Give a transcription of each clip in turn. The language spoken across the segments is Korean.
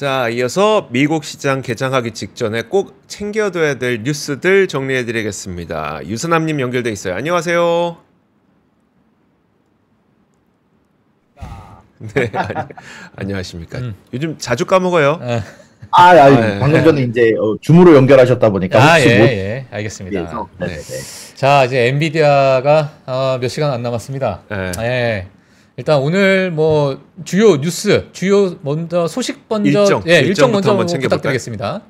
자, 이어서 미국 시장 개장하기 직전에 꼭 챙겨둬야 될 뉴스들 정리해드리겠습니다. 유선남님 연결돼 있어요. 안녕하세요. 네, 아니, 안녕하십니까. 음. 요즘 자주 까먹어요. 아, 아, 아, 네. 방금 전에 이제 어, 줌으로 연결하셨다 보니까 아, 예, 못 예, 알겠습니다. 네. 네네네. 자, 이제 엔비디아가 어, 몇 시간 안 남았습니다. 네. 예. 일단 오늘 뭐 주요 뉴스, 주요 먼저 소식 먼저 일정, 예, 일정 먼저 한번 챙겨볼까요? 부탁드리겠습니다.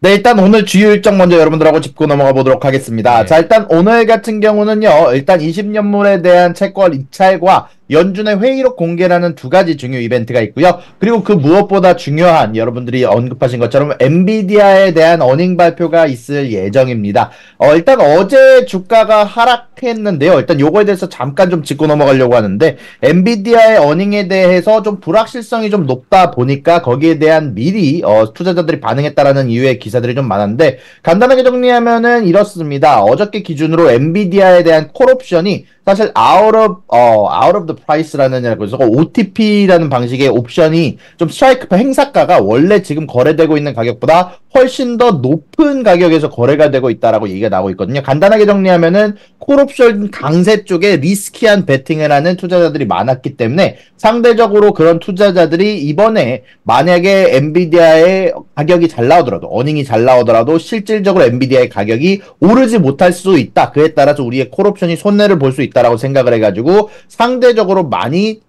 네, 일단 오늘 주요 일정 먼저 여러분들하고 짚고 넘어가 보도록 하겠습니다. 네. 자, 일단 오늘 같은 경우는요, 일단 20년물에 대한 채권 입찰과 연준의 회의록 공개라는 두 가지 중요 이벤트가 있고요. 그리고 그 무엇보다 중요한 여러분들이 언급하신 것처럼 엔비디아에 대한 어닝 발표가 있을 예정입니다. 어, 일단 어제 주가가 하락했는데요. 일단 요거에 대해서 잠깐 좀 짚고 넘어가려고 하는데 엔비디아의 earning에 대해서 좀 불확실성이 좀 높다 보니까 거기에 대한 미리 어, 투자자들이 반응했다라는 이유의 기사들이 좀 많았는데 간단하게 정리하면은 이렇습니다. 어저께 기준으로 엔비디아에 대한 콜옵션이 사실 out of 어 out of the price라는 그래서 OTP라는 방식의 옵션이 좀 스트라이크 행사가가 원래 지금 거래되고 있는 가격보다 훨씬 더 높은 가격에서 거래가 되고 있다라고 얘기가 나오고 있거든요. 간단하게 정리하면은 콜옵션 강세 쪽에 risky한 베팅을 하는 투자자들이 많았기 때문에 상대적으로 그런 투자자들이 이번에 만약에 엔비디아의 가격이 잘 나오더라도 earning이 잘 나오더라도 실질적으로 엔비디아의 가격이 오르지 못할 수 있다. 그에 따라서 우리의 콜옵션이 손해를 볼 수 있다 라고 생각을 해가지고 상대적으로 많이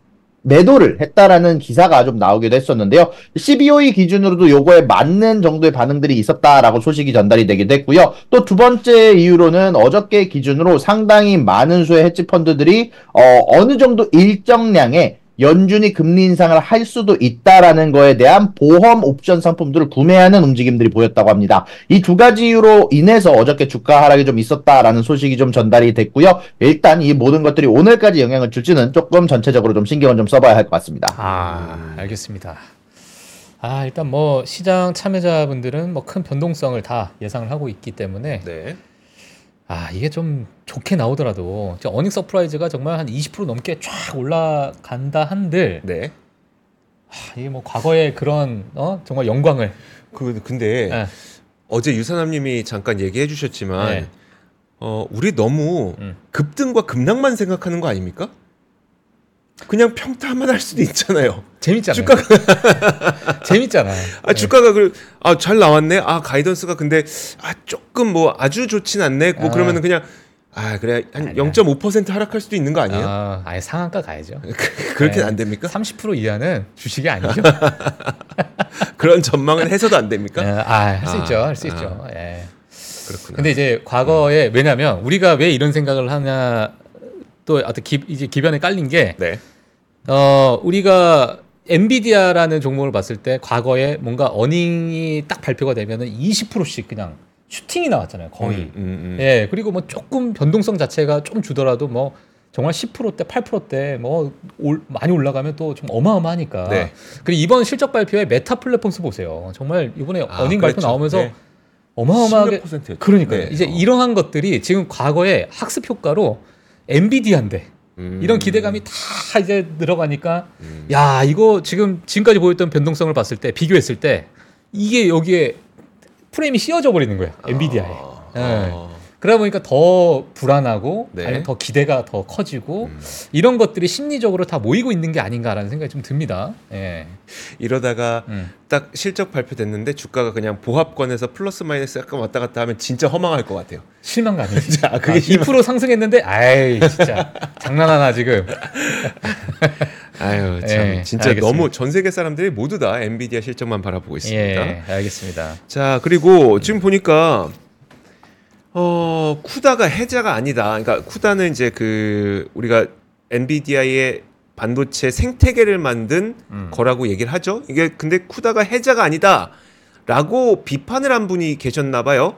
매도를 했다라는 기사가 좀 나오기도 했었는데요. CBOE 기준으로도 요거에 맞는 정도의 반응들이 있었다라고 소식이 전달이 되기도 했고요. 또 두 번째 이유로는 어저께 기준으로 상당히 많은 수의 헤지 펀드들이 어, 어느 정도 일정량의 연준이 금리 인상을 할 수도 있다라는 거에 대한 보험 옵션 상품들을 구매하는 움직임들이 보였다고 합니다. 이 두 가지 이유로 인해서 어저께 주가 하락이 좀 있었다라는 소식이 좀 전달이 됐고요. 일단 이 모든 것들이 오늘까지 영향을 줄지는 조금 전체적으로 좀 신경을 좀 써봐야 할 것 같습니다. 아, 알겠습니다. 아, 일단 뭐 시장 참여자분들은 뭐 큰 변동성을 다 예상을 하고 있기 때문에 네. 아, 이게 좀 좋게 나오더라도 저 earning surprise가 정말 한 20% 넘게 쫙 올라간다 한들 네. 아, 이게 뭐 과거의 그런 어 정말 영광을 그 근데 예. 어제 유사남님이 잠깐 얘기해 주셨지만 네. 어, 우리 너무 음. 급등과 급락만 생각하는 거 아닙니까? 그냥 평타만 할 수도 있잖아요. 재밌잖아요. 주가가 재밌잖아. 아 주가가 그 아 잘 나왔네. 아 가이던스가 근데 아 조금 뭐 아주 좋진 않네. 뭐 아. 그러면은 그냥 아 그래 한 아니야. 0.5% 하락할 수도 있는 거 아니에요? 아, 아예 상한가 가야죠. 그렇게 네. 안 됩니까? 30% 이하는 주식이 아니죠. 그런 전망은 해서도 안 됩니까? 아, 할수 아, 있죠. 할수 아. 있죠. 예. 그렇구나. 근데 이제 과거에 왜냐면 우리가 왜 이런 생각을 하냐 또 어떤 기, 이제 저변에 깔린 게 네. 어, 우리가 엔비디아라는 종목을 봤을 때 과거에 뭔가 earning이 딱 발표가 되면은 20%씩 그냥 슈팅이 나왔잖아요. 거의. 음, 음, 음. 예. 그리고 뭐 조금 변동성 자체가 좀 주더라도 뭐 정말 10%대, 8%대 뭐 올, 많이 올라가면 또 좀 어마어마하니까. 네. 그리고 이번 실적 발표에 메타 플랫폼스 보세요. 정말 이번에 아, earning 그렇죠. 발표 나오면서 네. 어마어마하게. 그러니까요. 네. 이제 어. 이러한 것들이 지금 과거에 학습 효과로 엔비디아인데 음. 이런 기대감이 다 이제 늘어가니까 음. 야 이거 지금 지금까지 보였던 변동성을 봤을 때 비교했을 때 이게 여기에 프레임이 씌워져 버리는 거야 엔비디아에. 아, 예. 아. 그러다 보니까 더 불안하고 네. 아니면 더 기대가 더 커지고 음. 이런 것들이 심리적으로 다 모이고 있는 게 아닌가라는 생각이 좀 듭니다. 예. 이러다가 음. 딱 실적 발표됐는데 주가가 그냥 보합권에서 플러스 마이너스 약간 왔다 갔다 하면 진짜 허망할 것 같아요. 실망감이지. 자, 그게 아, 2% 상승했는데 아이 진짜 장난하나 지금. 아유 참 예, 진짜 알겠습니다. 너무 전 세계 사람들이 모두 다 엔비디아 실적만 바라보고 있습니다. 예, 알겠습니다. 자 그리고 지금 보니까 어 쿠다가 해자가 아니다. 그러니까 쿠다는 이제 그 우리가 엔비디아의 반도체 생태계를 만든 음. 거라고 얘기를 하죠. 이게 근데 쿠다가 해자가 아니다라고 비판을 한 분이 계셨나 봐요.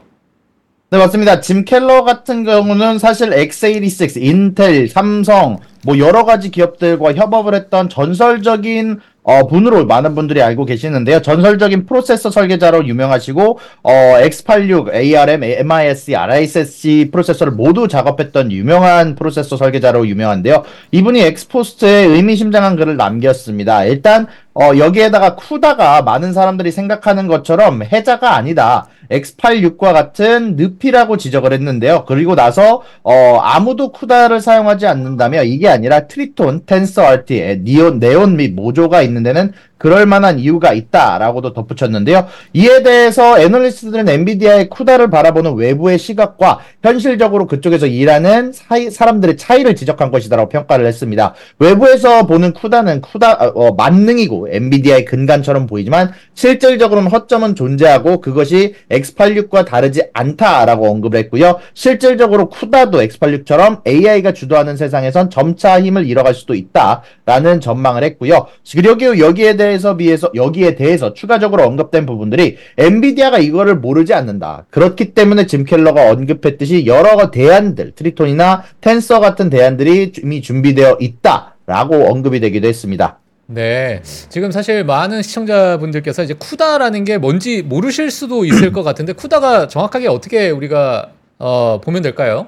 네, 맞습니다. 짐 켈러 같은 경우는 사실 x86, 인텔, 삼성, 뭐 여러 가지 기업들과 협업을 했던 전설적인 어, 분으로 많은 분들이 알고 계시는데요. 전설적인 프로세서 설계자로 유명하시고, 어, X86, ARM, MIPS, RISC 프로세서를 모두 작업했던 유명한 프로세서 설계자로 유명한데요. 이분이 X post에 의미심장한 글을 남겼습니다. 일단, 어, 여기에다가 쿠다가 많은 사람들이 생각하는 것처럼 해자가 아니다. X86과 같은 늪이라고 지적을 했는데요. 그리고 나서 어, 아무도 쿠다를 사용하지 않는다며 이게 아니라 트리톤, 텐서 RT, 니온, 네온 및 모조가 있는 데는 그럴 만한 이유가 있다라고도 덧붙였는데요. 이에 대해서 애널리스트들은 엔비디아의 쿠다를 바라보는 외부의 시각과 현실적으로 그쪽에서 일하는 사이, 사람들의 차이를 지적한 것이다라고 평가를 했습니다. 외부에서 보는 쿠다는 쿠다 어, 어, 만능이고 엔비디아의 근간처럼 보이지만 실질적으로는 허점은 존재하고 그것이 X86과 다르지 않다라고 언급을 했고요. 실질적으로 쿠다도 X86처럼 AI가 주도하는 세상에선 점차 힘을 잃어갈 수도 있다라는 전망을 했고요. 그리고 여기에 대해 서 비해서 여기에 대해서 추가적으로 언급된 부분들이 엔비디아가 이거를 모르지 않는다. 그렇기 때문에 짐 켈러가 언급했듯이 여러 대안들, Triton이나 Tensor 같은 대안들이 이미 준비되어 있다라고 언급이 되기도 했습니다. 네. 지금 사실 많은 시청자분들께서 이제 쿠다라는 게 뭔지 모르실 수도 있을 것 같은데 쿠다가 정확하게 어떻게 우리가 어, 보면 될까요?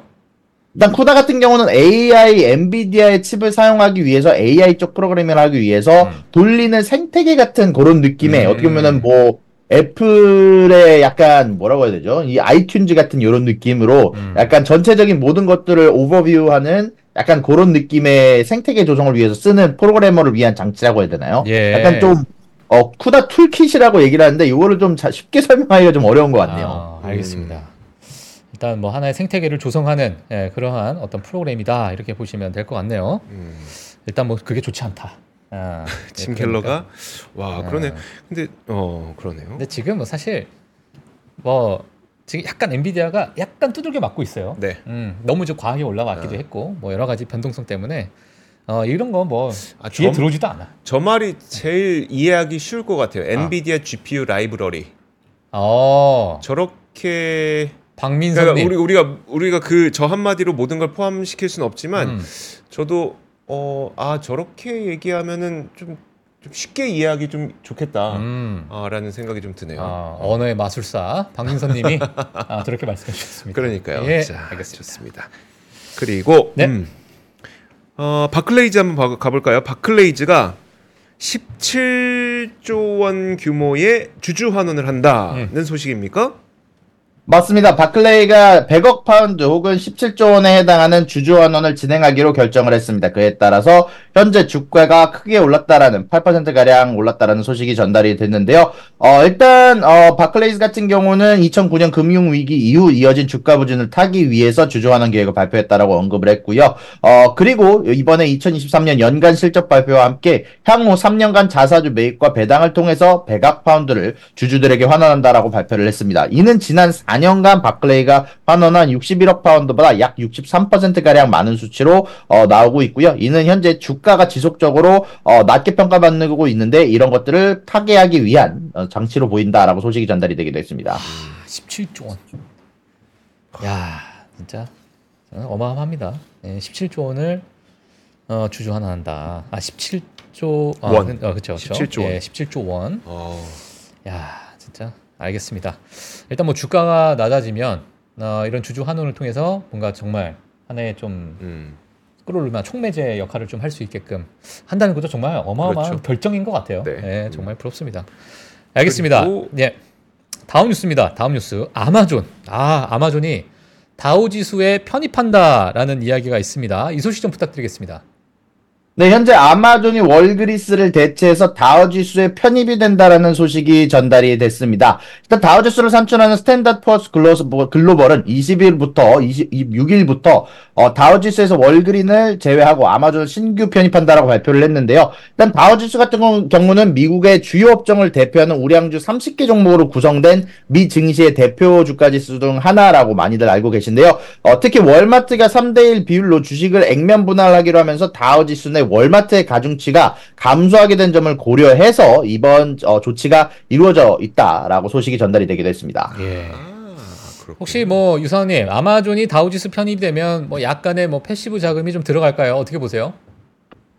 일단 쿠다 같은 경우는 AI, 엔비디아의 칩을 사용하기 위해서 AI 쪽 프로그래밍을 하기 위해서 돌리는 생태계 같은 그런 느낌의 음. 어떻게 보면은 뭐 애플의 약간 뭐라고 해야 되죠? 이 아이튠즈 같은 이런 느낌으로 음. 약간 전체적인 모든 것들을 오버뷰하는 약간 그런 느낌의 생태계 조성을 위해서 쓰는 프로그래머를 위한 장치라고 해야 되나요? 예. 약간 좀 어, 쿠다 toolkit이라고 얘기를 하는데 이거를 좀 자- 쉽게 설명하기가 좀 어려운 것 같네요. 아, 알겠습니다. 일단 뭐 하나의 생태계를 조성하는 예, 그러한 어떤 프로그램이다 이렇게 보시면 될 것 같네요. 음. 일단 뭐 그게 좋지 않다. 아, 예, 짐 그러니까. 켈러가 와 그러네. 아. 근데 어 그러네요. 근데 지금 뭐 사실 뭐 지금 약간 엔비디아가 약간 두들겨 맞고 있어요. 네. 음, 너무 좀 과하게 올라왔기도 아. 했고 뭐 여러 가지 변동성 때문에 어, 이런 거뭐 아, 귀에 저- 들어오지도 않아. 저 말이 제일 이해하기 쉬울 것 같아요. 엔비디아 GPU 라이브러리. 어, 저렇게 그러니까 박민선님. 우리 우리가 우리가 그 저 한마디로 모든 걸 포함시킬 수는 없지만 음, 저도 어 아 저렇게 얘기하면은 좀, 좀 쉽게 이해하기 좀 좋겠다. 음. 아, 라는 생각이 좀 드네요. 아, 언어의 마술사 박민선님이 아, 그렇게 말씀해 주셨습니다. 그러니까요. 예, 자, 알겠습니다. 좋습니다. 그리고 네. 음, 어, 바클레이즈 한번 봐- 가볼까요? 바클레이즈가 17조 원 규모의 주주 환원을 한다는 음. 소식입니까? 맞습니다. 바클레이가 100억 파운드 혹은 17조 원에 해당하는 주주 환원을 진행하기로 결정을 했습니다. 그에 따라서 현재 주가가 크게 올랐다라는 8%가량 올랐다라는 소식이 전달이 됐는데요. 어, 일단 어, 바클레이즈 같은 경우는 2009년 금융 위기 이후 이어진 주가 부진을 타기 위해서 주주 환원 계획을 발표했다라고 언급을 했고요. 어, 그리고 이번에 2023년 연간 실적 발표와 함께 향후 3년간 자사주 매입과 배당을 통해서 100억 파운드를 주주들에게 환원한다라고 발표를 했습니다. 이는 지난 4 년간 바클레이가 환원한 61억 파운드보다 약 63%가량 많은 수치로 어, 나오고 있고요. 이는 현재 주가가 지속적으로 어, 낮게 평가받고 있는데 이런 것들을 타개하기 위한 어, 장치로 보인다라고 소식이 전달이 되기도 했습니다. 17조 원. 야, 진짜 어, 어마어마합니다. 네, 17조 원을 어, 주주 하나 한다. 아, 17조 아, 원. 그- 어, 그렇죠. 17조 원. 예, 17조 원. 어, 야, 진짜 알겠습니다. 일단 뭐 주가가 낮아지면 어, 이런 주주 환원을 통해서 뭔가 정말 하나의 좀 음. 끌어올리면 촉매제 역할을 좀 할 수 있게끔 한다는 것도 정말 어마어마한 그렇죠. 결정인 것 같아요. 네. 네, 정말 부럽습니다. 알겠습니다. 그리고- 예. 다음 뉴스입니다. 다음 뉴스. 아마존. 아, 아마존이 다우 지수에 편입한다라는 이야기가 있습니다. 이 소식 좀 부탁드리겠습니다. 네, 현재 아마존이 월그린스를 대체해서 다우지수에 편입이 된다라는 소식이 전달이 됐습니다. 일단 다우지수를 산출하는 스탠다드 푸어스 글로벌은 20일부터 26일부터 어, 다우지수에서 월그린을 제외하고 아마존 신규 편입한다라고 발표를 했는데요. 일단 다우지수 같은 경우- 경우는 미국의 주요 업종을 대표하는 우량주 30개 종목으로 구성된 미 증시의 대표 주가 지수 중 하나라고 많이들 알고 계신데요. 어, 특히 월마트가 3대1 비율로 주식을 액면 분할하기로 하면서 다우지수 내 월마트의 가중치가 감소하게 된 점을 고려해서 이번 어, 조치가 이루어져 있다라고 소식이 전달이 되기도 했습니다. 예. 아, 그렇군요. 혹시 뭐 유사님 아마존이 다우지수 편입되면 뭐 약간의 뭐 passive 자금이 좀 들어갈까요? 어떻게 보세요?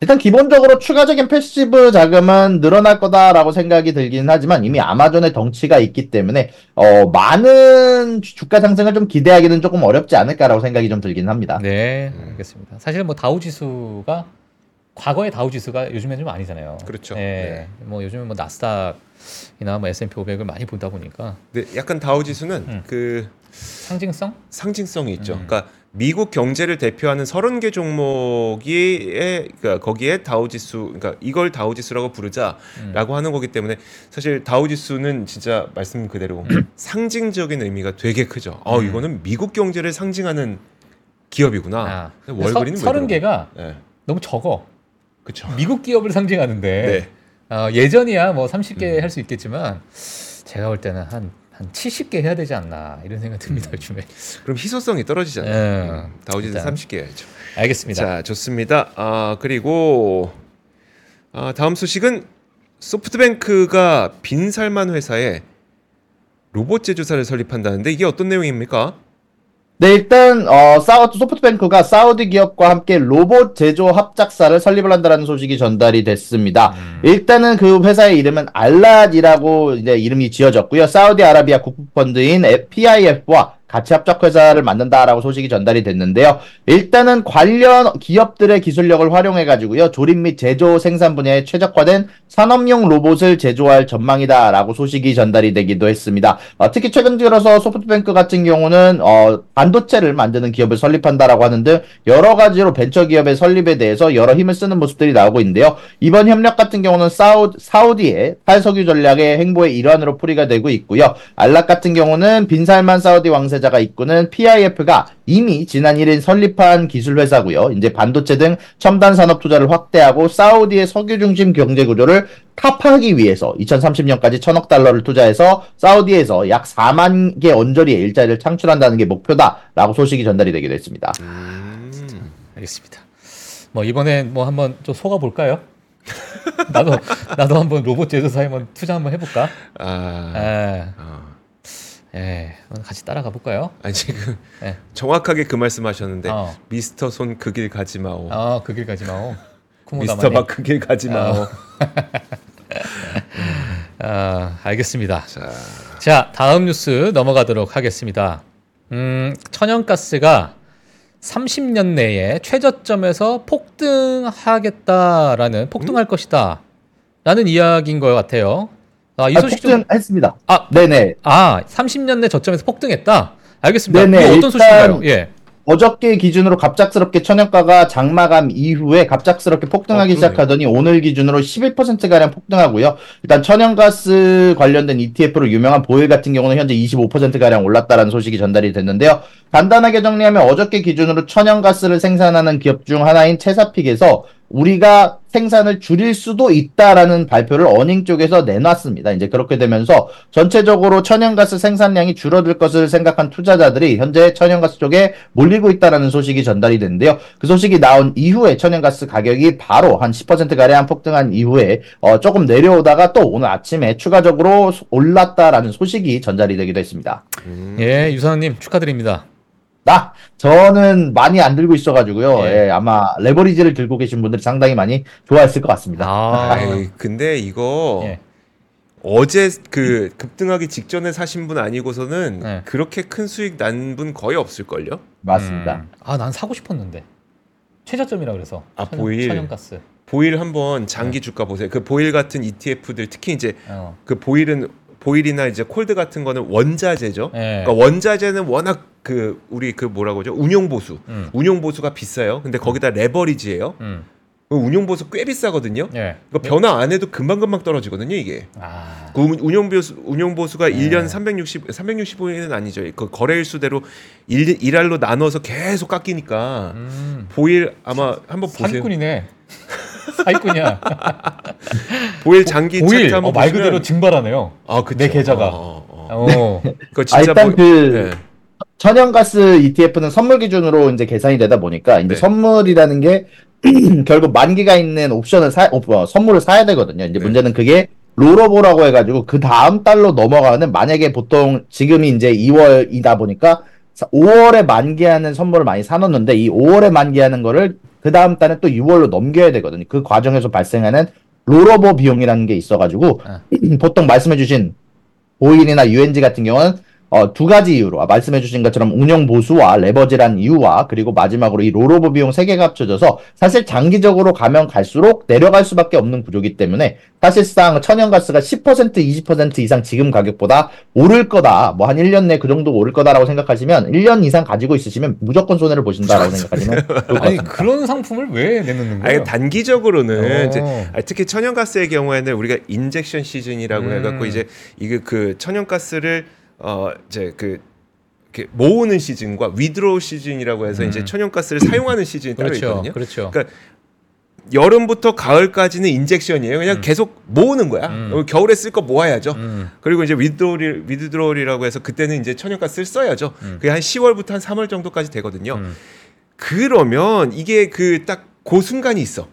일단 기본적으로 추가적인 passive 자금은 늘어날 거다라고 생각이 들긴 하지만 이미 아마존의 덩치가 있기 때문에 어 많은 주- 주가 상승을 좀 기대하기는 조금 어렵지 않을까라고 생각이 좀 들긴 합니다. 네, 알겠습니다. 사실 뭐 다우지수가 과거의 다우 지수가 요즘엔 좀 아니잖아요. 그렇죠. 네, 뭐 요즘은 뭐 나스닥이나 뭐 S&P 500을 많이 보다 보니까 네, 약간 다우 지수는 음. 그 상징성? 상징성이 있죠. 음. 그러니까 미국 경제를 대표하는 30개 종목이 에, 그러니까 거기에 다우 지수 그러니까 이걸 다우 지수라고 부르자라고 음. 하는 거기 때문에 사실 다우 지수는 진짜 말씀 그대로 상징적인 의미가 되게 크죠. 어, 음. 이거는 미국 경제를 상징하는 기업이구나. 아, 월그린은 왜 서른 개가 네. 너무 적어. 그렇죠. 미국 기업을 상징하는데 네. 어, 예전이야 뭐 30개 음. 할수 있겠지만 제가 볼 때는 한, 한 70개 해야 되지 않나 이런 생각 듭니다 요즘에. 그럼 희소성이 떨어지잖아요. 네. 음, 다우 지수 일단. 30개 해야죠. 알겠습니다. 자, 좋습니다. 아, 그리고 아, 다음 소식은 소프트뱅크가 빈살만 회사에 로봇 제조사를 설립한다는데 이게 어떤 내용입니까? 네, 일단 어, 사우드 소프트뱅크가 사우디 기업과 함께 로봇 제조 합작사를 설립을 한다는 소식이 전달이 됐습니다. 음. 일단은 그 회사의 이름은 알랏이라고 이제 이름이 지어졌고요. 사우디아라비아 국부펀드인 PIF와 같이 합작 회사를 만든다라고 소식이 전달이 됐는데요. 일단은 관련 기업들의 기술력을 활용해 가지고요. 조립 및 제조 생산 분야에 최적화된 산업용 로봇을 제조할 전망이다라고 소식이 전달이 되기도 했습니다. 어, 특히 최근 들어서 소프트뱅크 같은 경우는 어, 반도체를 만드는 기업을 설립한다라고 하는 등 여러 가지로 벤처 기업의 설립에 대해서 여러 힘을 쓰는 모습들이 나오고 있는데요. 이번 협력 같은 경우는 사우, 사우디의 탈석유 전략의 행보의 일환으로 풀이가 되고 있고요. 알락 같은 경우는 빈살만 사우디 왕세 자가 이끄는 PIF가 이미 지난 1일 설립한 기술 회사고요. 이제 반도체 등 첨단 산업 투자를 확대하고 사우디의 석유 중심 경제 구조를 타파하기 위해서 2030년까지 천억 달러를 투자해서 사우디에서 약 4만 개 언저리의 일자리를 창출한다는 게 목표다라고 소식이 전달이 되기도 했습니다. 음, 알겠습니다. 뭐 이번엔 뭐 한번 좀 속아 볼까요? 나도 나도 한번 로봇 제조사에 한번 투자 한번 해볼까? 아, 에, 아, 에, 한번 같이 따라가 볼까요? 아니 지금 네. 정확하게 그 말씀하셨는데 어. 미스터 손 그 길 가지 마오. 아, 그 길까지 마오. 미스터 박 그 길 가지 마오. 아, 알겠습니다. 자, 자, 다음 뉴스 넘어가도록 하겠습니다. 음, 천연가스가 30년 내에 최저점에서 폭등하겠다라는 폭등할 것이다. 라는 이야기인 것 같아요. 아, 이 아, 소식 좀 폭증했습니다. 아, 네네. 아, 30년 내 저점에서 폭등했다. 알겠습니다. 네네, 이게 어떤 소식인가요? 예. 어저께 기준으로 갑작스럽게 천연가가 장마감 이후에 갑작스럽게 폭등하기 어, 그러네요. 시작하더니 오늘 기준으로 11%가량 폭등하고요. 일단 천연가스 관련된 ETF로 유명한 보일 같은 경우는 현재 25%가량 올랐다라는 소식이 전달이 됐는데요. 간단하게 정리하면 어저께 기준으로 천연가스를 생산하는 기업 중 하나인 체사픽에서 우리가 생산을 줄일 수도 있다라는 발표를 어닝 쪽에서 내놨습니다. 이제 그렇게 되면서 전체적으로 천연가스 생산량이 줄어들 것을 생각한 투자자들이 현재 천연가스 쪽에 몰리고 있다라는 소식이 전달이 됐는데요. 그 소식이 나온 이후에 천연가스 가격이 바로 한 10%가량 폭등한 이후에 어, 조금 내려오다가 또 오늘 아침에 추가적으로 올랐다라는 소식이 전달이 되기도 했습니다. 음, 예, 유사님 축하드립니다. 나 저는 많이 안 들고 있어가지고요. 예. 예, 아마 레버리지를 들고 계신 분들이 상당히 많이 좋아했을 것 같습니다. 아, 아이, 근데 이거 예. 어제 그 급등하기 직전에 사신 분 아니고서는 네. 그렇게 큰 수익 난 분 거의 없을 걸요. 맞습니다. 음. 아, 난 사고 싶었는데. 최저점이라 그래서. 아, 천연- 보일. 천연가스. 보일 한번 장기 주가 보세요. 그 보일 같은 ETF들 특히 이제 어. 그 보일은 보일이나 이제 콜드 같은 거는 원자재죠. 예. 그러니까 원자재는 워낙 그 우리 그 뭐라고 하죠? 운용 보수. 음. 운용 보수가 비싸요. 근데 거기다 레버리지예요. 음. 그 운용 보수 꽤 비싸거든요. 예. 그러니까 변화 안 해도 금방 금방 떨어지거든요, 이게. 아. 그 운- 운용 보수 운용 보수가 네. 1년 360 365일은 아니죠. 그 거래일 수대로 일 일할로 나눠서 계속 깎이니까 음. 보일 아마 한번 보세요. 사기꾼이네. 사기꾼이야. 보일 장기 보일. 어, 말 그대로 증발하네요. 아, 그쵸. 내 계좌가. 어, 어, 어. 어. 그거 아, 진짜 일단 보- 그 네. 천연가스 ETF는 선물 기준으로 이제 계산이 되다 보니까 이제 네. 선물이라는 게 결국 만기가 있는 옵션을 사, 어, 어, 선물을 사야 되거든요. 이제 네. 문제는 그게 롤오버라고 해가지고 그 다음 달로 넘어가는 만약에 보통 지금이 이제 2월이다 보니까 5월에 만기하는 선물을 많이 사놓는데 이 5월에 만기하는 거를 그 다음 달에 또 6월로 넘겨야 되거든요. 그 과정에서 발생하는 롤오버 비용이라는 게 있어가지고 아. 보통 말씀해주신 보일이나 UNG 같은 경우는 어, 두 가지 이유로 아, 말씀해주신 것처럼 운영 보수와 레버지란 이유와 그리고 마지막으로 이 롤오버 비용 세 개가 합쳐져서 사실 장기적으로 가면 갈수록 내려갈 수밖에 없는 구조기 때문에 사실상 천연가스가 10% 20% 이상 지금 가격보다 오를 거다 뭐 한 1년 내 그 정도 오를 거다라고 생각하시면 1년 이상 가지고 있으시면 무조건 손해를 보신다라고 생각하시면 좋을 것 아니. 그런 상품을 왜 내놓는 거예요? 아니 단기적으로는 어. 이제 아, 특히 천연가스의 경우에는 우리가 injection 시즌이라고 음. 해갖고 이제 이게 그 천연가스를 어 이제 그 모으는 시즌과 withdraw 시즌이라고 해서 음. 이제 천연가스를 사용하는 시즌이 따로 그렇죠, 있거든요. 그렇죠. 그러니까 여름부터 가을까지는 injection이에요. 그냥 음. 계속 모으는 거야. 음. 어, 겨울에 쓸 거 모아야죠. 음. 그리고 이제 withdrawal withdrawal이라고 해서 그때는 이제 천연가스를 써야죠. 음. 그게 한 10월부터 한 3월 정도까지 되거든요. 음. 그러면 이게 그딱그 순간이 있어.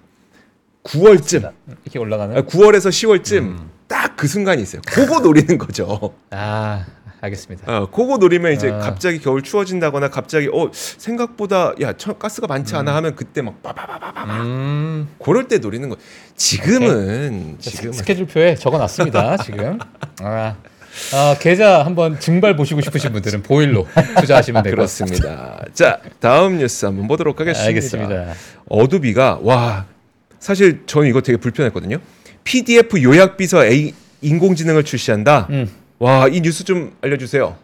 9월쯤. 이렇게 올라가는. 아, 9월에서 10월쯤 음. 딱그 순간이 있어요. 그거 노리는 거죠. 아 알겠습니다. 어, 그거 노리면 이제 아. 갑자기 겨울 추워진다거나 갑자기 어 생각보다 야 천, 가스가 많지 않아 하면 그때 막 빠바바바바 음. 그럴 때 노리는 거. 지금은 스- 지금은 스케줄표에 적어놨습니다. 지금. 아, 아, 계좌 한번 증발 보시고 싶으신 분들은 보일로 투자하시면 될 것 같습니다. 자 다음 뉴스 한번 보도록 하겠습니다. 알겠습니다. 어도비가 와 사실 저는 이거 되게 불편했거든요. PDF 요약 비서 AI 인공지능을 출시한다. 음. 와 이 뉴스 좀 알려주세요.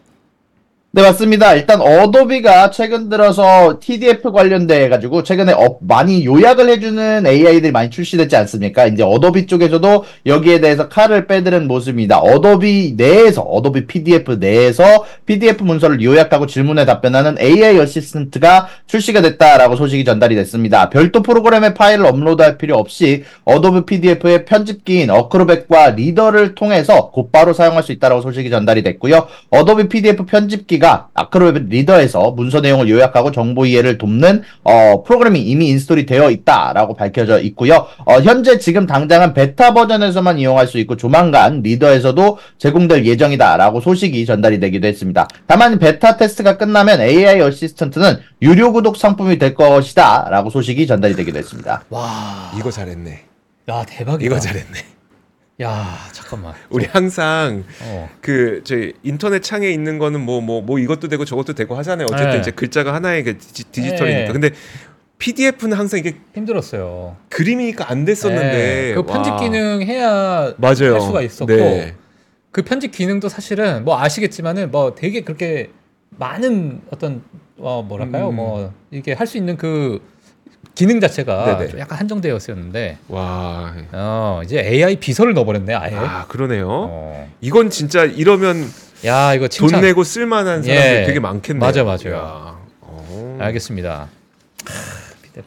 네, 맞습니다. 일단 어도비가 최근 들어서 PDF 관련돼 가지고 최근에 어, 많이 요약을 해주는 AI들이 많이 출시됐지 않습니까? 이제 어도비 쪽에서도 여기에 대해서 칼을 빼드는 모습입니다. 어도비 내에서 어도비 PDF 내에서 PDF 문서를 요약하고 질문에 답변하는 AI 어시스턴트가 출시가 됐다라고 소식이 전달이 됐습니다. 별도 프로그램의 파일을 업로드할 필요 없이 어도비 PDF의 편집기인 Acrobat과 Reader를 통해서 곧바로 사용할 수 있다라고 소식이 전달이 됐고요. 어도비 PDF 편집기가 Acrobat Reader에서 문서 내용을 요약하고 정보 이해를 돕는 어, 프로그램이 이미 install이 되어 있다라고 밝혀져 있고요. 어, 현재 지금 당장은 베타 버전에서만 이용할 수 있고 조만간 Reader에서도 제공될 예정이다라고 소식이 전달이 되기도 했습니다. 다만 베타 테스트가 끝나면 AI 어시스턴트는 유료 구독 상품이 될 것이다라고 소식이 전달이 되기도 했습니다. 와, 이거 잘했네. 야 대박이다. 이거 잘했네. 야 잠깐만. 우리 항상 어. 그 저희 인터넷 창에 있는 거는 뭐뭐 뭐 이것도 되고 저것도 되고 하잖아요. 어쨌든 네. 이제 글자가 하나의 그 디지, 디지털이니까. 네. 근데 PDF는 항상 이게 힘들었어요. 그림이니까 안 됐었는데 네, 그 편집 와. 기능 해야 맞아요. 할 수가 있었고 네. 그 편집 기능도 사실은 뭐 아시겠지만은 뭐 되게 그렇게 많은 어떤 어 뭐랄까요 음. 뭐 이게 할 수 있는 그 기능 자체가 네네. 좀 약간 한정되었었는데 와. 어 이제 AI 비서를 넣어버렸네 아예. 아 그러네요. 어. 이건 진짜 이러면 야 이거 돈 칭찬. 내고 쓸만한 사람들 예. 되게 많겠네요. 맞아, 맞아요. 야. 어. 알겠습니다.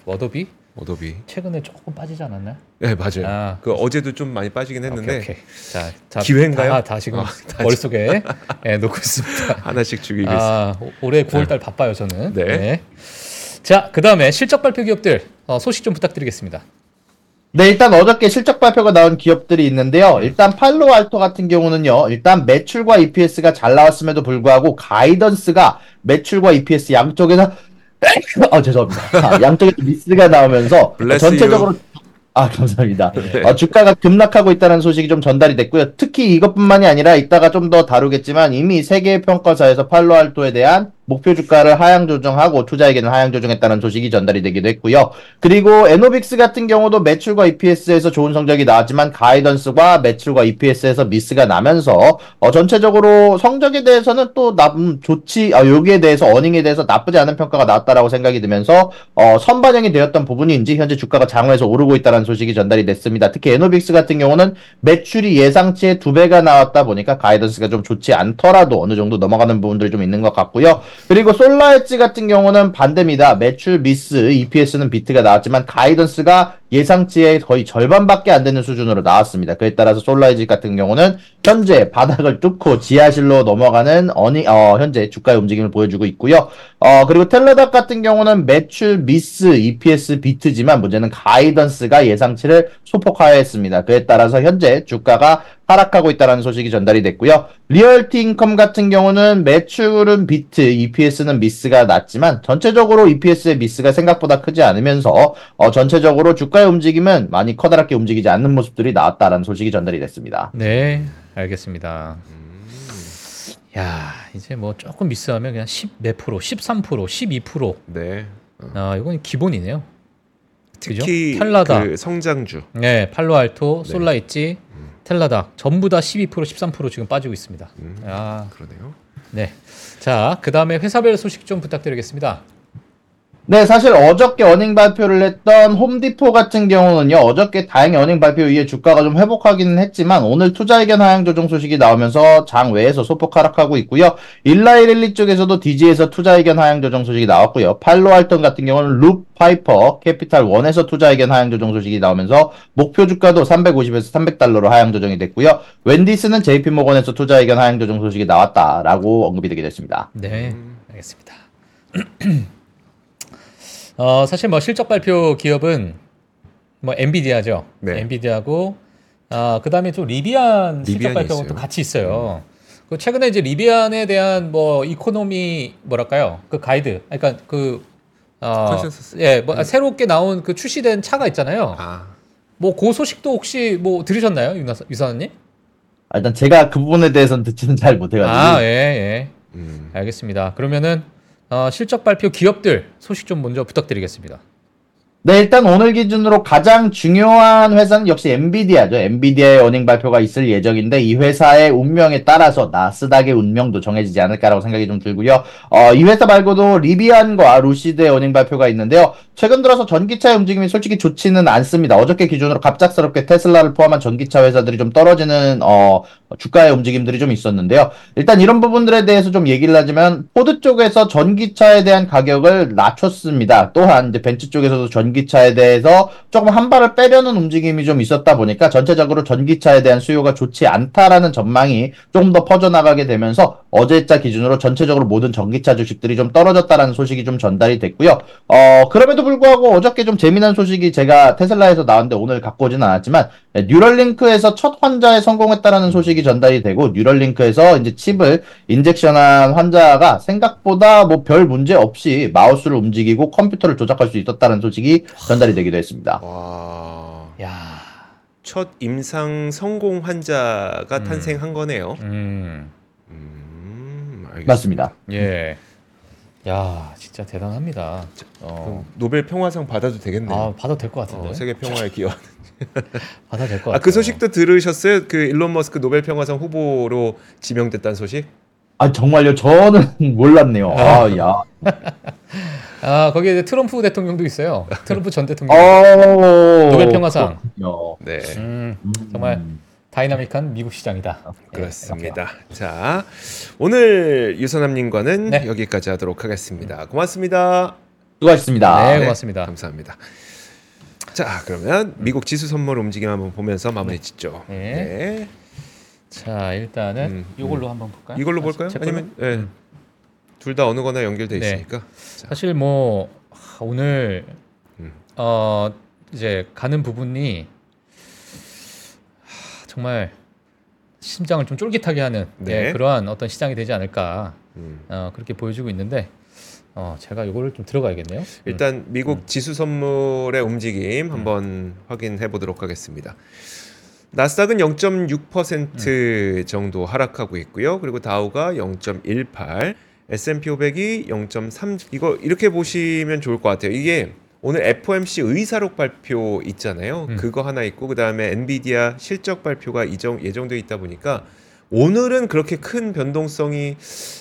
어도비 어도비. 최근에 조금 빠지지 않았나? 네 맞아요. 아. 그 어제도 좀 많이 빠지긴 했는데 오케이, 오케이. 자, 자 기회인가요? 다, 다 지금 아, 다 머릿속에 예, 놓고 있습니다. 하나씩 죽이겠습니다. 아, 오- 올해 9월달 바빠요 저는. 네. 자, 그 다음에 실적 발표 기업들 어, 소식 좀 부탁드리겠습니다. 네, 일단 어저께 실적 발표가 나온 기업들이 있는데요. 일단 팔로알토 같은 경우는요. 일단 매출과 EPS가 잘 나왔음에도 불구하고 가이던스가 매출과 EPS 양쪽에서 아 죄송합니다. 아, 양쪽에서 미스가 나오면서 전체적으로 아 감사합니다. 네. 어, 주가가 급락하고 있다는 소식이 좀 전달이 됐고요. 특히 이것뿐만이 아니라 이따가 좀 더 다루겠지만 이미 세계 평가사에서 팔로알토에 대한 목표 주가를 하향 조정하고 투자에게는 하향 조정했다는 소식이 전달이 되기도 했고요. 그리고 에노빅스 같은 경우도 매출과 EPS에서 좋은 성적이 나왔지만 가이던스과 매출과 EPS에서 미스가 나면서 어, 전체적으로 성적에 대해서는 또 나, 음, 좋지 아, 여기에 대해서 earning에 대해서 나쁘지 않은 평가가 나왔다라고 생각이 들면서 어, 선반영이 되었던 부분인지 현재 주가가 장외에서 오르고 있다는 소식이 전달이 됐습니다. 특히 에노빅스 같은 경우는 매출이 예상치의 두 배가 나왔다 보니까 guidance가 좀 좋지 않더라도 어느 정도 넘어가는 부분들이 좀 있는 것 같고요. 그리고 솔라엣지 같은 경우는 반대입니다. 매출 miss, EPS는 beat가 나왔지만 guidance가 예상치의 거의 절반밖에 안 되는 수준으로 나왔습니다. 그에 따라서 솔라엣지 같은 경우는 현재 바닥을 뚫고 지하실로 넘어가는 어니, 어, 현재 주가의 움직임을 보여주고 있고요. 어, 그리고 텔레닥 같은 경우는 매출 미스, EPS 비트지만 문제는 가이던스가 예상치를 소폭 하회하였습니다. 그에 따라서 현재 주가가 하락하고 있다는 소식이 전달이 됐고요. 리얼티 인컴 같은 경우는 매출은 beat, EPS는 miss가 났지만 전체적으로 EPS의 miss가 생각보다 크지 않으면서 어, 전체적으로 주가의 움직임은 많이 커다랗게 움직이지 않는 모습들이 나왔다라는 소식이 전달이 됐습니다. 네, 알겠습니다. 야, 이제 뭐 조금 미스하면 그냥 10몇 프로, 13%, 12%. 네. 아, 이건 기본이네요. 그죠? 특히 텔라다. 그 성장주. 네, 팔로알토, 네. 솔라있지, 텔라닥 전부 다 12%, 13% 지금 빠지고 있습니다. 음, 아, 그러네요. 네. 자, 그다음에 회사별 소식 좀 부탁드리겠습니다. 네, 사실 어저께 어닝 발표를 했던 홈디포 같은 경우는요, 어저께 다행히 어닝 발표 이후에 주가가 좀 회복하기는 했지만, 오늘 투자의견 하향 조정 소식이 나오면서 장 외에서 소폭 하락하고 있고요. 일라이릴리 쪽에서도 DG에서 투자의견 하향 조정 소식이 나왔고요. 팔로알토 같은 경우는 룹 파이퍼 캐피탈 1에서 투자의견 하향 조정 소식이 나오면서, 목표 주가도 350에서 300달러로 하향 조정이 됐고요. 웬디스는 JP모건에서 투자의견 하향 조정 소식이 나왔다라고 언급이 되게 됐습니다. 네, 알겠습니다. 어, 사실 뭐 실적 발표 기업은 뭐 엔비디아죠. 네. 엔비디아고 아, 그다음에 또 리비안 실적 발표가. 음. 또 같이 있어요. 그 최근에 이제 리비안에 대한 뭐 economy 뭐랄까요? 그 가이드. 그러니까 그 어, 컨센서스. 예, 뭐 새롭게 나온 그 출시된 차가 있잖아요. 아, 뭐그 소식도 혹시 뭐 들으셨나요, 유나 유사님? 아, 일단 제가 그 부분에 대해서는 듣지는 잘 못해가지고. 아, 예, 예. 음. 알겠습니다. 그러면은 어, 실적 발표 기업들 소식 좀 먼저 부탁드리겠습니다. 네, 일단 오늘 기준으로 가장 중요한 회사는 역시 엔비디아죠. 엔비디아의 earning 발표가 있을 예정인데 이 회사의 운명에 따라서 나스닥의 운명도 정해지지 않을까라고 생각이 좀 들고요. 어, 이 회사 말고도 리비안과 루시드의 earning 발표가 있는데요. 최근 들어서 전기차의 움직임이 솔직히 좋지는 않습니다. 어저께 기준으로 갑작스럽게 테슬라를 포함한 전기차 회사들이 좀 떨어지는 어, 주가의 움직임들이 좀 있었는데요. 일단 이런 부분들에 대해서 좀 얘기를 하자면 포드 쪽에서 전기차에 대한 가격을 낮췄습니다. 또한 이제 벤츠 쪽에서도 전기차에 대해서 조금 한 발을 빼려는 움직임이 좀 있었다 보니까 전체적으로 전기차에 대한 수요가 좋지 않다라는 전망이 조금 더 퍼져나가게 되면서 어제자 기준으로 전체적으로 모든 전기차 주식들이 좀 떨어졌다라는 소식이 좀 전달이 됐고요. 어, 그럼에도 불구하고 어저께 좀 재미난 소식이 제가 테슬라에서 나왔는데 오늘 갖고 오진 않았지만 네, 뉴럴링크에서 첫 환자에 성공했다라는 소식이 전달이 되고 뉴럴링크에서 이제 칩을 인젝션한 환자가 생각보다 뭐 별 문제 없이 마우스를 움직이고 컴퓨터를 조작할 수 있었다는 소식이 전달이 되기도 했습니다. 와. 야, 첫 임상 성공 환자가 음. 탄생한 거네요. 음, 음, 알겠습니다. 맞습니다. 예, 야, 진짜 대단합니다. 어, 노벨 평화상 받아도 되겠네요. 아, 받아도 될 것 같은데. 어, 세계 평화에 기여. 받아도 될것 같아요. 아, 그 소식도 들으셨어요? 그 일론 머스크 노벨 평화상 후보로 지명됐다는 소식? 아 정말요? 저는 몰랐네요. 아 야. 아, 거기에 이제 트럼프 대통령도 있어요. 트럼프 전 대통령. 어. 노벨 평화상. 네. 음, 음. 정말 다이나믹한 미국 시장이다. 예, 그렇습니다. 자, 오늘 유선남님과는 네. 여기까지 하도록 하겠습니다. 고맙습니다. 수고하셨습니다. 네, 고맙습니다. 감사합니다. 자, 그러면 미국 지수 선물 움직임 한번 보면서 마무리 짓죠. 네. 네. 자, 일단은 음, 이걸로 한번 볼까요? 이걸로 아, 볼까요? 아니면 예. 둘다 어느 거나 연결돼 네. 있으니까. 자, 사실 뭐 하, 오늘 음. 어 이제 가는 부분이 하, 정말 심장을 좀 쫄깃하게 하는 네. 예, 그러한 어떤 시장이 되지 않을까 음. 어, 그렇게 보여주고 있는데 어, 제가 이거를 좀 들어가야겠네요. 음. 일단 미국 지수 선물의 움직임 한번 확인해 보도록 하겠습니다. 나스닥은 0.6% 정도 하락하고 있고요. 그리고 다우가 0.18, S&P 500이 0.3 이거 이렇게 보시면 좋을 것 같아요. 이게 오늘 FOMC 의사록 발표 있잖아요. 음. 그거 하나 있고 그다음에 엔비디아 실적 발표가 이정 예정돼 있다 보니까 오늘은 그렇게 큰 변동성이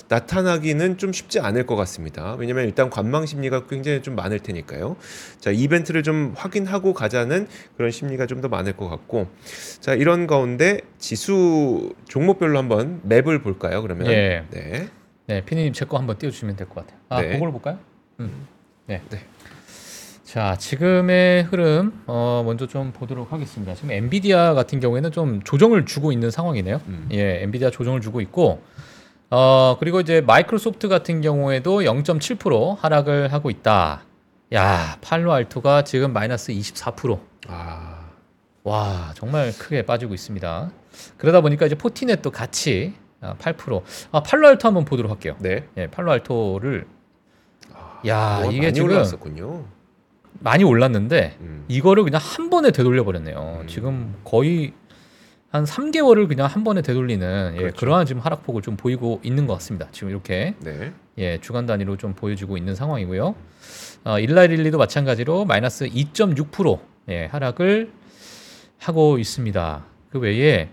나타나기는 좀 쉽지 않을 것 같습니다. 왜냐면 일단 관망 심리가 굉장히 좀 많을 테니까요. 자, 이벤트를 좀 확인하고 가자는 그런 심리가 좀 더 많을 것 같고. 자, 이런 가운데 지수 종목별로 한번 맵을 볼까요? 그러면. 예. 네. 네, 피디님 제 거 한번 띄워주시면 될 것 같아요. 아, 네. 그걸로 볼까요? 음. 네. 네. 자, 지금의 흐름 어, 먼저 좀 보도록 하겠습니다. 지금 엔비디아 같은 경우에는 좀 조정을 주고 있는 상황이네요. 음. 예, 엔비디아 조정을 주고 있고 어, 그리고 이제 마이크로소프트 같은 경우에도 0.7% 하락을 하고 있다. 야, 팔로알토가 지금 마이너스 24%. 아, 와, 정말 크게 빠지고 있습니다. 그러다 보니까 이제 포티넷도 같이 아, 8%. 아, 팔로알토 한번 보도록 할게요. 네. 예, 팔로알토를 야, 뭐 이게 지금 올라왔었군요. 많이 올랐는데 음. 이거를 그냥 한 번에 되돌려 버렸네요. 음. 지금 거의 한 3개월을 그냥 한 번에 되돌리는 예, 그렇죠. 그러한 지금 하락폭을 좀 보이고 있는 것 같습니다. 지금 이렇게 네. 예, 주간 단위로 좀 보여지고 있는 상황이고요. 어, 일라일릴리도 마찬가지로 마이너스 2.6% 예, 하락을 하고 있습니다. 그 외에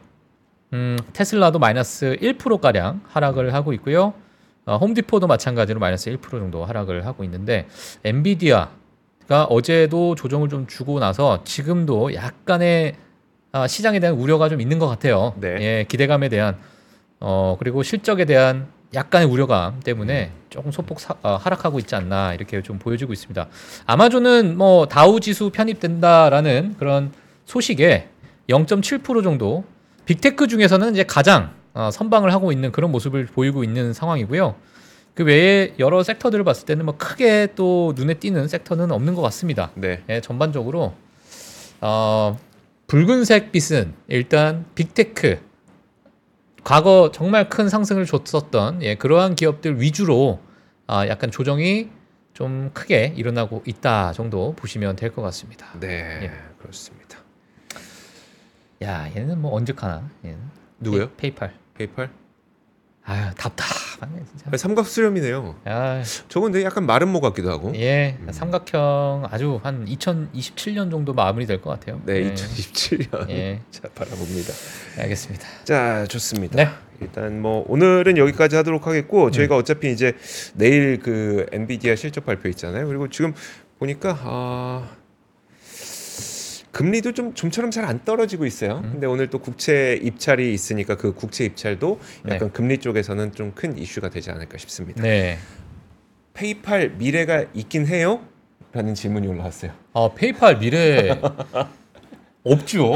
음, 테슬라도 마이너스 1% 가량 하락을 하고 있고요. 어, 홈디포도 마찬가지로 마이너스 1% 정도 하락을 하고 있는데 엔비디아 가 어제도 조정을 좀 주고 나서 지금도 약간의 아, 시장에 대한 우려가 좀 있는 것 같아요. 네. 예, 기대감에 대한 어 그리고 실적에 대한 약간의 우려감 때문에 조금 소폭 사- 어, 하락하고 있지 않나 이렇게 좀 보여지고 있습니다. 아마존은 뭐 다우 지수 편입된다라는 그런 소식에 0.7% 정도 빅테크 중에서는 이제 가장 어, 선방을 하고 있는 그런 모습을 보이고 있는 상황이고요. 그 외에 여러 섹터들을 봤을 때는 뭐 크게 또 눈에 띄는 섹터는 없는 것 같습니다. 네. 예, 전반적으로 어, 붉은색 빛은 일단 빅테크 과거 정말 큰 상승을 줬었던 예, 그러한 기업들 위주로 아, 약간 조정이 좀 크게 일어나고 있다 정도 보시면 될 것 같습니다. 네. 예. 그렇습니다. 야 얘는 뭐 언제 가나? 얘는. 누구요? 페이, 페이팔. 페이팔? 아유 답답하네 진짜. 아니, 삼각 수렴이네요. 야, 저건 근데 약간 마름모 같기도 하고. 예 음. 삼각형 아주 한 2027년 정도 마무리 될 것 같아요. 네, 예. 2027년. 예. 자, 바라봅니다. 알겠습니다. 자, 좋습니다. 네. 일단 뭐 오늘은 여기까지 하도록 하겠고 저희가 어차피 이제 내일 그 엔비디아 실적 발표 있잖아요. 그리고 지금 보니까 아 금리도 좀 좀처럼 잘 안 떨어지고 있어요. 음. 근데 오늘 또 국채 입찰이 있으니까 그 국채 입찰도 네. 약간 금리 쪽에서는 좀 큰 이슈가 되지 않을까 싶습니다. 네. 페이팔 미래가 있긴 해요? 라는 질문이 올라왔어요. 아 페이팔 미래 없죠.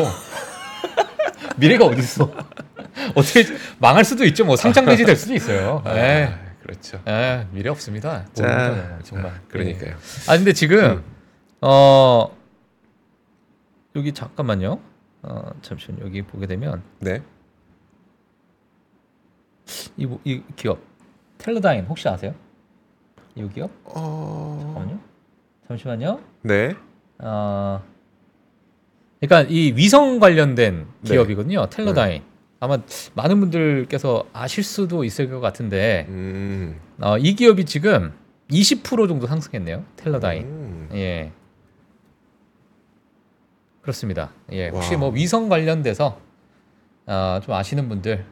미래가 어디 있어? 어떻게 망할 수도 있죠. 뭐 상장 배지 될 수도 있어요. 예. 아, 그렇죠. 예, 미래 없습니다. 자, 모릅니다, 정말. 그러니까요. 예. 아 근데 지금 음. 어 여기 잠깐만요. 어 잠시만 여기 보게 되면 네. 이, 뭐- 이 기업 텔러다인 혹시 아세요? 이 기업? 어... 잠깐만요. 잠시만요. 네. 어, 그러니까 이 위성 관련된 네. 기업이거든요. 텔러다인. 아마 많은 분들께서 아실 수도 있을 것 같은데 음. 어, 이 기업이 지금 20% 정도 상승했네요. 텔러다인. 음. 예. 그렇습니다. 예. 혹시 와. 뭐 위성 관련돼서 어, 좀 아시는 분들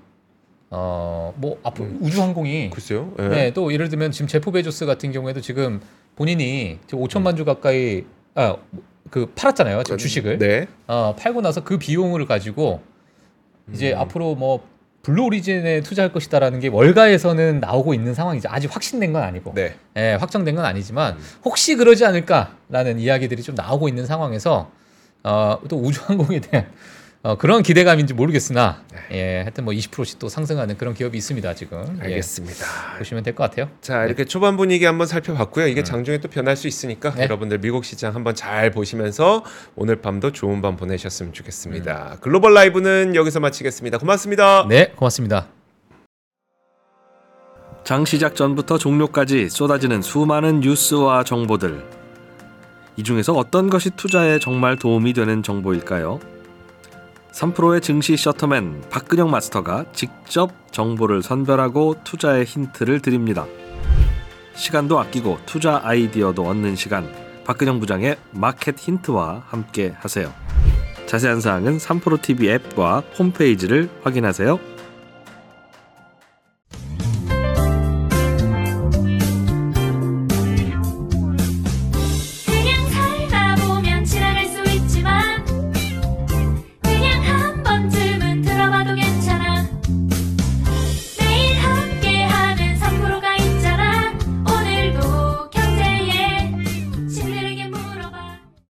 어, 뭐 앞으로 음. 우주항공이 글쎄요. 네, 또 예를 들면 지금 제프 베조스 같은 경우에도 지금 본인이 지금 5천만 주 가까이 아, 그 팔았잖아요. 지금 주식을. 네. 어, 팔고 나서 그 비용을 가지고 이제 음. 앞으로 뭐 블루 오리진에 투자할 것이다라는 게 월가에서는 나오고 있는 상황이죠. 아직 확신된 건 아니고. 네. 예, 확정된 건 아니지만 음. 혹시 그러지 않을까라는 이야기들이 좀 나오고 있는 상황에서 어, 또 우주항공에 대한 어, 그런 기대감인지 모르겠으나 예, 하여튼 뭐 20%씩 또 상승하는 그런 기업이 있습니다 지금. 예, 알겠습니다. 보시면 될 것 같아요. 자 이렇게 초반 분위기 한번 살펴봤고요. 이게 장중에 또 변할 수 있으니까 네. 여러분들 미국 시장 한번 잘 보시면서 오늘 밤도 좋은 밤 보내셨으면 좋겠습니다. 글로벌 라이브는 여기서 마치겠습니다. 고맙습니다. 네, 고맙습니다. 장 시작 전부터 종료까지 쏟아지는 수많은 뉴스와 정보들. 이 중에서 어떤 것이 투자에 정말 도움이 되는 정보일까요? 3프로의 증시 셔터맨 박근영 마스터가 직접 정보를 선별하고 투자의 힌트를 드립니다. 시간도 아끼고 투자 아이디어도 얻는 시간. 박근영 부장의 마켓 힌트와 함께 하세요. 자세한 사항은 3프로 TV 앱과 홈페이지를 확인하세요.